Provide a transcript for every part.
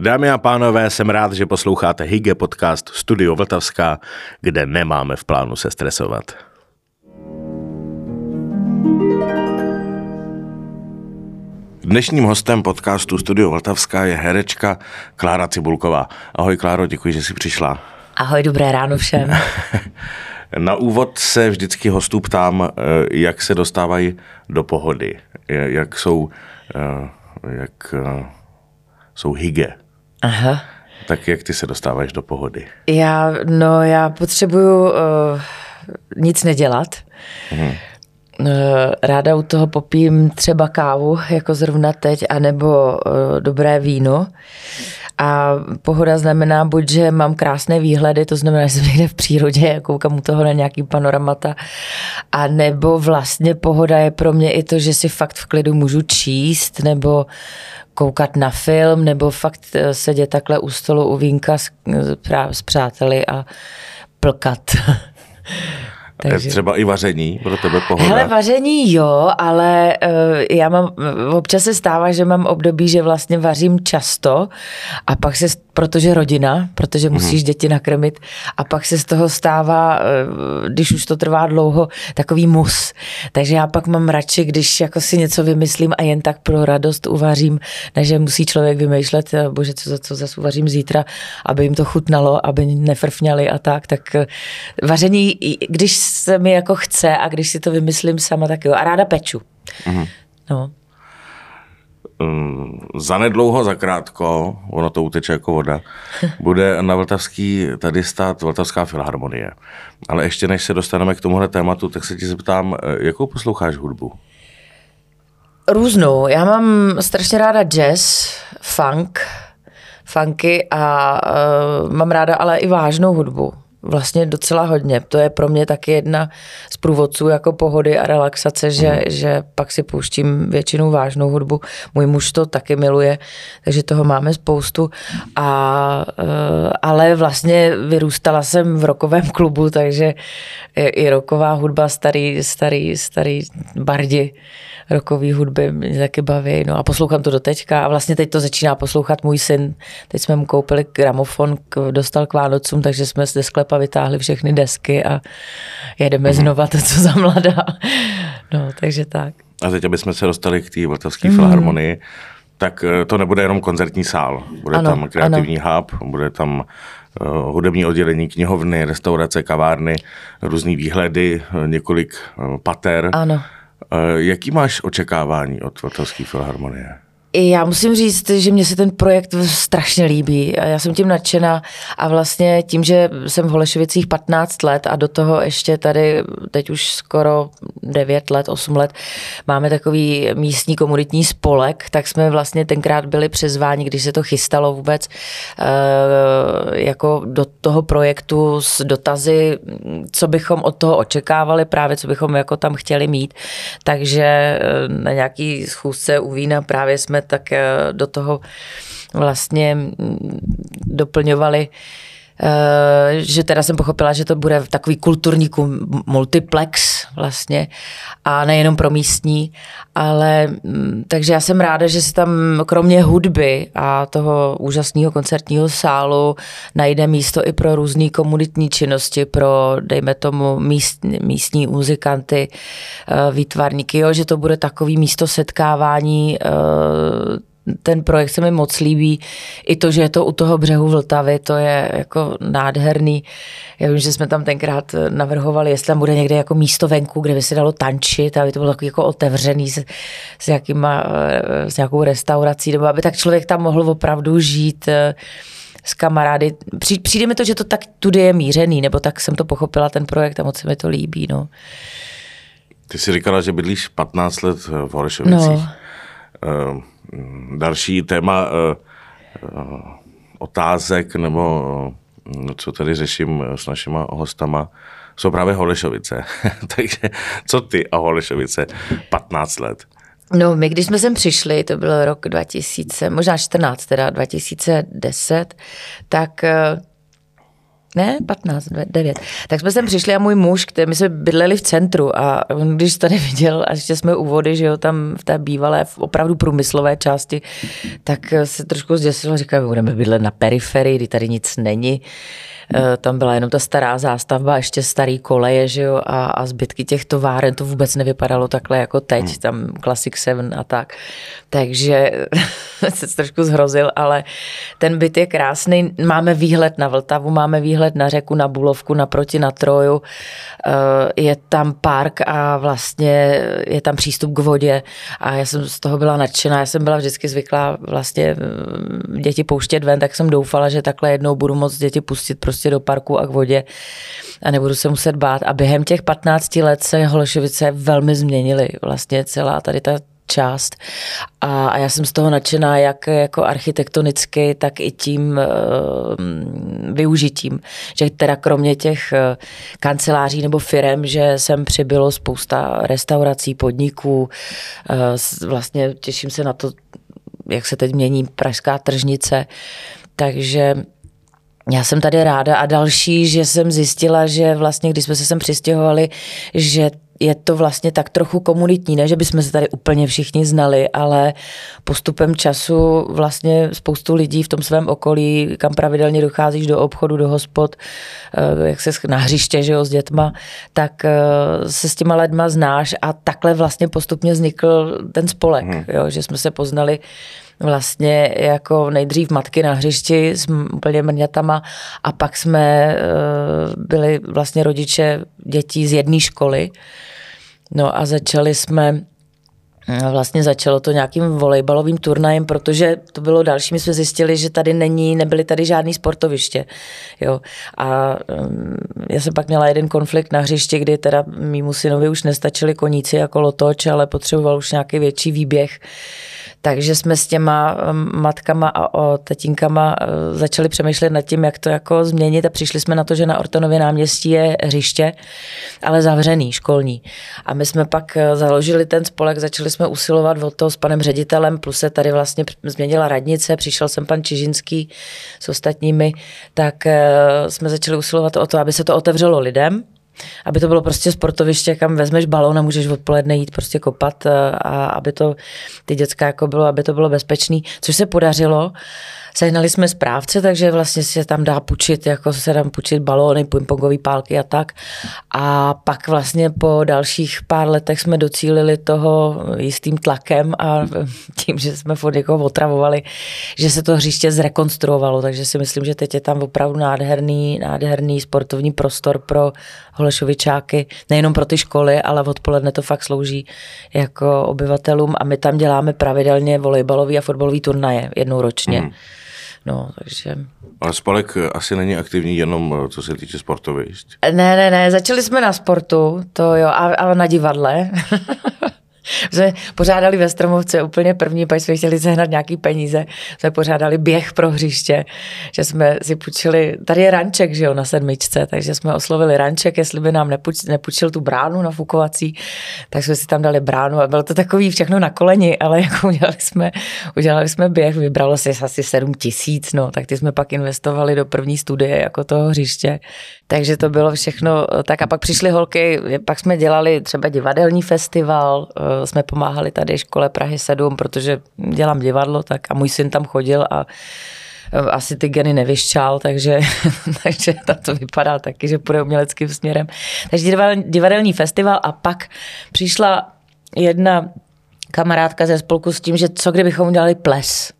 Dámy a pánové, jsem rád, že posloucháte Hygge podcast Studio Vltavská, kde nemáme v plánu se stresovat. Dnešním hostem podcastu Studio Vltavská je herečka Klára Cibulková. Ahoj Kláro, děkuji, že jsi přišla. Ahoj, dobré ráno všem. Na úvod se vždycky hostů ptám, eh, jak se dostávají do pohody, jak jsou, eh, jak eh, jsou hygge. Aha. Tak jak ty se dostáváš do pohody? Já, no, já potřebuju uh, nic nedělat. Hmm. Ráda u toho popím třeba kávu, jako zrovna teď, anebo uh, dobré víno. A pohoda znamená buď, že mám krásné výhledy, to znamená, že jsem někde v přírodě, koukám u toho na nějaký panoramata, a nebo vlastně pohoda je pro mě i to, že si fakt v klidu můžu číst, nebo koukat na film, nebo fakt eh, sedět takhle u stolu u vínka s, s přáteli a plkat. Takže... Třeba i vaření pro tebe pohoda? Hele, vaření jo, ale uh, já mám, občas se stává, že mám období, že vlastně vařím často a pak se, protože rodina, protože musíš mm-hmm. děti nakrmit a pak se z toho stává, uh, když už to trvá dlouho, takový mus. Takže já pak mám radši, když jako si něco vymyslím a jen tak pro radost uvařím, než musí člověk vymýšlet, eh, bože, co, co zase uvařím zítra, aby jim to chutnalo, aby nefrfňali a tak, tak vaření, když se mi jako chce a když si to vymyslím sama, tak jo. A ráda peču. Mm-hmm. No. Um, zanedlouho, zakrátko, ono to uteče jako voda, bude na Vltavský tady stát Vltavská filharmonie. Ale ještě než se dostaneme k tomuhle tématu, tak se ti zeptám, eh, jakou posloucháš hudbu? Různou. Já mám strašně ráda jazz, funk, funky a uh, mám ráda ale i vážnou hudbu vlastně docela hodně. To je pro mě taky jedna z průvodců jako pohody a relaxace, že, mm. že pak si pouštím většinou vážnou hudbu. Můj muž to taky miluje, takže toho máme spoustu. A, eh, ale vlastně vyrůstala jsem v rokovém klubu, takže i roková hudba, starý, starý, starý bardi rokový hudby mě taky baví. No a poslouchám to do teďka a vlastně teď to začíná poslouchat můj syn. Teď jsme mu koupili gramofon, dostal k Vánocům, takže jsme ze sklepa vytáhli všechny desky a jedeme mm. znova to, co za mladá. No, takže tak. A teď, aby jsme se dostali k té Vltavské mm. filharmonii, tak eh, to nebude jenom koncertní sál. Bude ano, tam kreativní ano. hub, bude tam uh, hudební oddělení, knihovny, restaurace, kavárny, různý výhledy, eh, několik uh, pater. Ano. Jaký máš očekávání od Vltavské filharmonie? Já musím říct, že mě se ten projekt strašně líbí. Já jsem tím nadšená a vlastně tím, že jsem v Holešovicích 15 let a do toho ještě tady teď už skoro 9 let, 8 let máme takový místní komunitní spolek, tak jsme vlastně tenkrát byli přezváni, když se to chystalo vůbec eh, jako do toho projektu s dotazy, co bychom od toho očekávali, právě co bychom jako tam chtěli mít. Takže eh, na nějaký schůzce u vína právě jsme tak eh, do toho vlastně mm, doplňovali že teda jsem pochopila, že to bude takový kulturní multiplex vlastně a nejenom pro místní, ale mm, takže já jsem ráda, že si tam kromě hudby a toho úžasného koncertního sálu najde místo i pro různé komunitní činnosti, pro dejme tomu míst, místní muzikanty, eh, výtvarníky, jo, že to bude takový místo setkávání ten projekt se mi moc líbí. I to, že je to u toho břehu Vltavy, to je jako nádherný. Já vím, že jsme tam tenkrát navrhovali, jestli tam bude někde jako místo venku, kde by se dalo tančit, aby to bylo takový jako otevřený s, s, jakýma, s nějakou restaurací, nebo aby tak člověk tam mohl opravdu žít eh, s kamarády. Přijde mi to, že to tak tudy je mířený, nebo tak jsem to pochopila, ten projekt a moc se mi to líbí. No. Ty jsi říkala, že bydlíš 15 let v Holešovicích. No. Uh, další téma uh, uh, otázek, nebo uh, co tady řeším s našima hostama, jsou právě Holešovice. Takže co ty a Holešovice 15 let? No, my když jsme sem přišli, to byl rok 2000, možná 14, teda 2010, tak Ne, 15, 9. Tak jsme sem přišli a můj muž, který my jsme bydleli v centru a on, když tady viděl, a ještě jsme u vody, že jo, tam v té bývalé, v opravdu průmyslové části, tak se trošku zděsil a říkal, budeme bydlet na periferii, kdy tady nic není. Eh, tam byla jenom ta stará zástavba, ještě starý koleje, že jo, a, a zbytky těch továren, to vůbec nevypadalo takhle jako teď, hmm. tam Classic 7 a tak. Takže se trošku zhrozil, ale ten byt je krásný. Máme výhled na Vltavu, máme výhled na řeku, na Bulovku, naproti na Troju. Eh, je tam park a vlastně je tam přístup k vodě a já jsem z toho byla nadšená. Já jsem byla vždycky zvyklá vlastně mm, děti pouštět ven, tak jsem doufala, že takhle jednou budu moct děti pustit prostě do parku a k vodě a nebudu se muset bát. A během těch 15 let se Holešovice velmi změnily. Vlastně celá tady ta část. A, a já jsem z toho nadšená jak jako architektonicky, tak i tím uh, využitím. Že teda kromě těch uh, kanceláří nebo firem, že sem přibylo spousta restaurací, podniků. Uh, vlastně těším se na to, jak se teď mění pražská tržnice. Takže já jsem tady ráda a další, že jsem zjistila, že vlastně, když jsme se sem přistěhovali, že je to vlastně tak trochu komunitní, ne, že bychom se tady úplně všichni znali, ale postupem času vlastně spoustu lidí v tom svém okolí, kam pravidelně docházíš do obchodu, do hospod, eh, jak se na hřiště, že jo, s dětma, tak eh, se s těma lidma znáš a takhle vlastně postupně vznikl ten spolek, hmm. jo, že jsme se poznali vlastně jako nejdřív matky na hřišti s úplně mrňatama a pak jsme eh, byli vlastně rodiče dětí z jedné školy. No a začali jsme Vlastně začalo to nějakým volejbalovým turnajem, protože to bylo další. My jsme zjistili, že tady není, nebyly tady žádný sportoviště. Jo. A um, já jsem pak měla jeden konflikt na hřišti, kdy teda mýmu synovi už nestačili koníci jako lotoč, ale potřeboval už nějaký větší výběh. Takže jsme s těma um, matkama a o tatínkama uh, začali přemýšlet nad tím, jak to jako změnit a přišli jsme na to, že na Ortonově náměstí je hřiště, ale zavřený, školní. A my jsme pak uh, založili ten spolek, začali jsme usilovat o to s panem ředitelem, plus se tady vlastně změnila radnice, přišel jsem pan Čižinský s ostatními, tak uh, jsme začali usilovat o to, aby se to otevřelo lidem, aby to bylo prostě sportoviště, kam vezmeš balón a můžeš odpoledne jít prostě kopat a aby to ty děcka jako bylo, aby to bylo bezpečný, což se podařilo. Sehnali jsme správce, takže vlastně se tam dá půjčit, jako se tam půjčit balóny, pingpongové pálky a tak. A pak vlastně po dalších pár letech jsme docílili toho jistým tlakem a tím, že jsme furt jako otravovali, že se to hřiště zrekonstruovalo, takže si myslím, že teď je tam opravdu nádherný, nádherný sportovní prostor pro Holešovičáky, nejenom pro ty školy, ale odpoledne to fakt slouží jako obyvatelům a my tam děláme pravidelně volejbalový a fotbalový turnaje jednou ročně. Mm. No, takže... Ale spolek asi není aktivní jenom co se týče sportovišť. Ne, ne, ne, začali jsme na sportu, to jo, a, a na divadle. jsme pořádali ve Stromovce úplně první, pak jsme chtěli sehnat nějaký peníze, jsme pořádali běh pro hřiště, že jsme si půjčili, tady je ranček, že jo, na sedmičce, takže jsme oslovili ranček, jestli by nám nepůjč, nepůjčil tu bránu na fukovací, tak jsme si tam dali bránu a bylo to takový všechno na koleni, ale jako udělali jsme, udělali jsme běh, vybralo se asi sedm tisíc, no, tak ty jsme pak investovali do první studie jako toho hřiště, takže to bylo všechno tak a pak přišly holky, pak jsme dělali třeba divadelní festival, jsme pomáhali tady škole Prahy 7, protože dělám divadlo, tak a můj syn tam chodil a e, asi ty geny nevyščal, takže, takže tam to vypadá taky, že půjde uměleckým směrem. Takže divadelní festival a pak přišla jedna kamarádka ze spolku s tím, že co kdybychom udělali ples.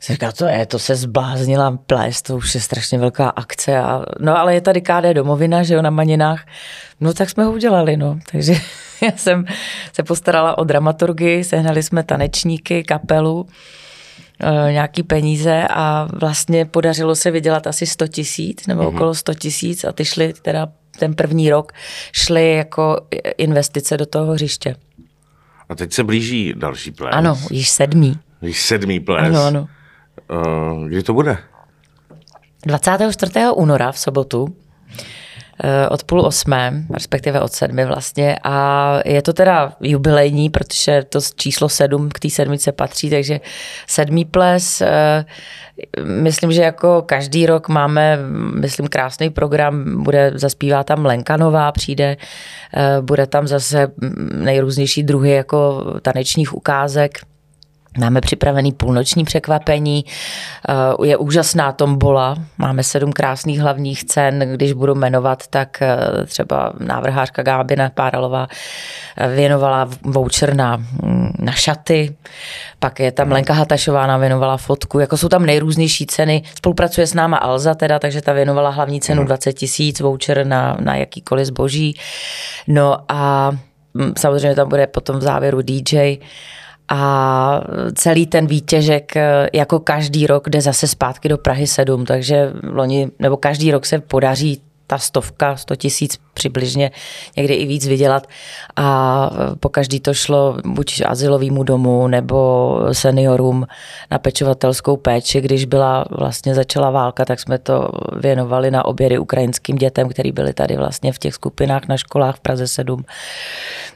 Jsem říkal, to je, to se zbláznila ples, to už je strašně velká akce. A, no ale je tady KD domovina, že jo, na Maninách. No tak jsme ho udělali, no. Takže já jsem se postarala o dramaturgy, sehnali jsme tanečníky, kapelu, eh, nějaký peníze a vlastně podařilo se vydělat asi 100 tisíc nebo mm-hmm. okolo 100 tisíc a ty šly teda ten první rok šly jako investice do toho hřiště. A teď se blíží další ples. Ano, již sedmý. Již sedmý ples. Ano, ano. Uh, kdy to bude? 24. února v sobotu od půl osmé, respektive od sedmi vlastně. A je to teda jubilejní, protože to číslo sedm k té sedmice patří, takže sedmý ples. Myslím, že jako každý rok máme, myslím, krásný program, bude zaspívá tam Lenka Nová, přijde, bude tam zase nejrůznější druhy jako tanečních ukázek. Máme připravený půlnoční překvapení, eh, je úžasná tombola, máme sedm krásných hlavních cen, když budu jmenovat, tak eh, třeba návrhářka Gábina Páralová eh, věnovala voucher na, mm, na šaty, pak je tam Lenka Hatašová nám věnovala fotku, jako jsou tam nejrůznější ceny, spolupracuje s náma Alza teda, takže ta věnovala hlavní cenu 20 mhm. tisíc, voucher na, na jakýkoliv zboží, no a mm, samozřejmě tam bude potom v závěru DJ, a celý ten výtěžek jako každý rok jde zase zpátky do Prahy 7, takže loni, nebo každý rok se podaří ta stovka, sto tisíc přibližně, někdy i víc vydělat. A po každý to šlo buď asilovému domu nebo seniorům na pečovatelskou péči. Když byla vlastně začala válka, tak jsme to věnovali na obědy ukrajinským dětem, který byli tady vlastně v těch skupinách na školách v Praze 7.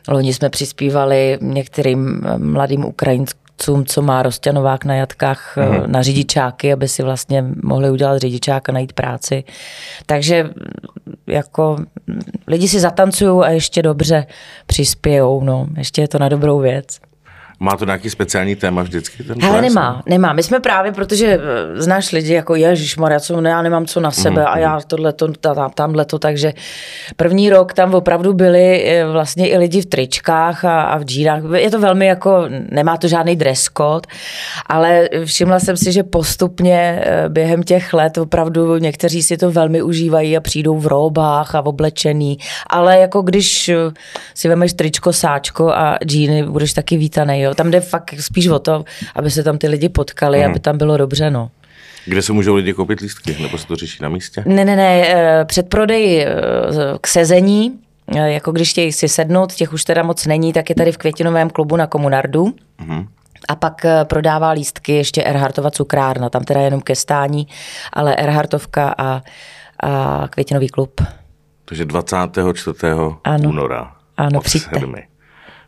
Loni jsme přispívali některým mladým ukrajinským otcům, co má Rostěnovák na jatkách mm. na řidičáky, aby si vlastně mohli udělat řidičák a najít práci. Takže jako lidi si zatancují a ještě dobře přispějou, no, ještě je to na dobrou věc. Má to nějaký speciální téma vždycky? Ten Hele, nemá, nemá. My jsme právě, protože eh, znáš lidi jako Ježíš Maria, co já nemám co na sebe mm, a já tohle to, tam, tamhle to, takže první rok tam opravdu byli eh, vlastně i lidi v tričkách a, a v džínách. Je to velmi jako, nemá to žádný dress code, ale všimla jsem si, že postupně eh, během těch let opravdu někteří si to velmi užívají a přijdou v robách a v oblečený, ale jako když si vemeš tričko, sáčko a džíny, budeš taky vítaný, jo. Tam jde fakt spíš o to, aby se tam ty lidi potkali, hmm. aby tam bylo dobře, no. Kde se můžou lidi koupit lístky, nebo se to řeší na místě? Ne, ne, ne, eh, předprodej eh, k sezení, eh, jako když chtějí si sednout, těch už teda moc není, tak je tady v Květinovém klubu na Komunardu. hmm A pak prodává lístky ještě Erhartova cukrárna, tam teda jenom ke stání, ale Erhartovka a, a Květinový klub. Takže 24. Ano. února. Ano, přijďte. Sedmi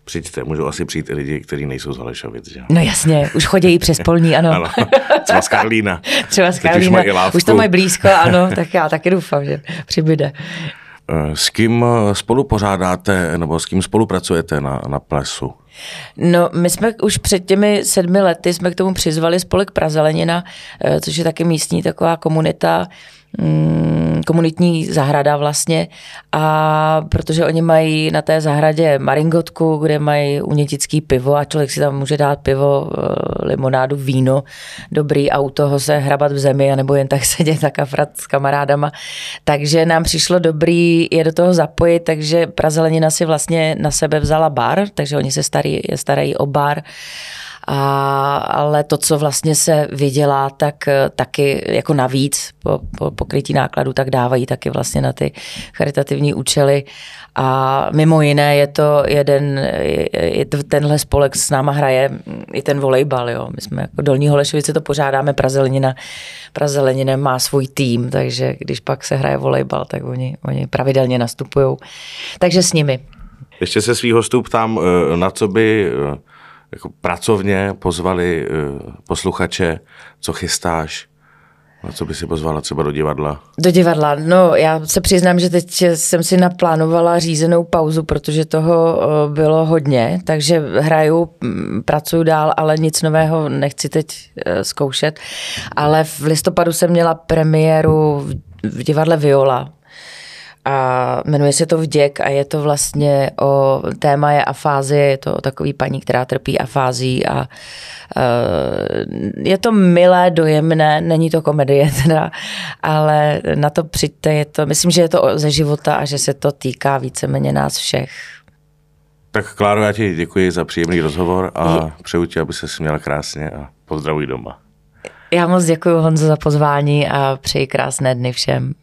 přijďte, můžou asi přijít i lidi, kteří nejsou z Halešovic. Že? No jasně, už chodí i přes Polní, ano. ano. Třeba z Karlína. Třeba z Karlína, už, už to mají blízko, ano, tak já taky doufám, že přibyde. Eh, s kým eh, spolu pořádáte, nebo s kým spolupracujete na, na plesu? No, my jsme už před těmi sedmi lety jsme k tomu přizvali spolek Prazelenina, eh, což je taky místní taková komunita, Mm, komunitní zahrada vlastně a protože oni mají na té zahradě maringotku, kde mají unětický pivo a člověk si tam může dát pivo, eh, limonádu, víno, dobrý a u toho se hrabat v zemi nebo jen tak sedět a kafrat s kamarádama. Takže nám přišlo dobrý je do toho zapojit, takže Prazelenina si vlastně na sebe vzala bar, takže oni se starí, starají o bar a, ale to, co vlastně se vydělá, tak eh, taky jako navíc po, po pokrytí nákladů, tak dávají taky vlastně na ty charitativní účely. A mimo jiné je to jeden, je, tenhle spolek s náma hraje i ten volejbal, jo. My jsme jako Dolní Holešovice to pořádáme, Prazelenina, Prazelenina má svůj tým, takže když pak se hraje volejbal, tak oni, oni pravidelně nastupují. Takže s nimi. Ještě se svých hostů ptám, eh, na co by eh, jako pracovně pozvali uh, posluchače, co chystáš, na co by si pozvala třeba do divadla? Do divadla, no já se přiznám, že teď jsem si naplánovala řízenou pauzu, protože toho uh, bylo hodně, takže hraju, pracuju dál, ale nic nového nechci teď uh, zkoušet. Ale v listopadu jsem měla premiéru v divadle Viola a jmenuje se to Vděk a je to vlastně o, téma je afázie, je to o takový paní, která trpí afází a uh, je to milé, dojemné, není to komedie teda, ale na to přijďte, je to, myslím, že je to ze života a že se to týká víceméně nás všech. Tak Kláro, já ti děkuji za příjemný rozhovor a je... přeju ti, aby se měla krásně a pozdravuj doma. Já moc děkuji Honzo za pozvání a přeji krásné dny všem.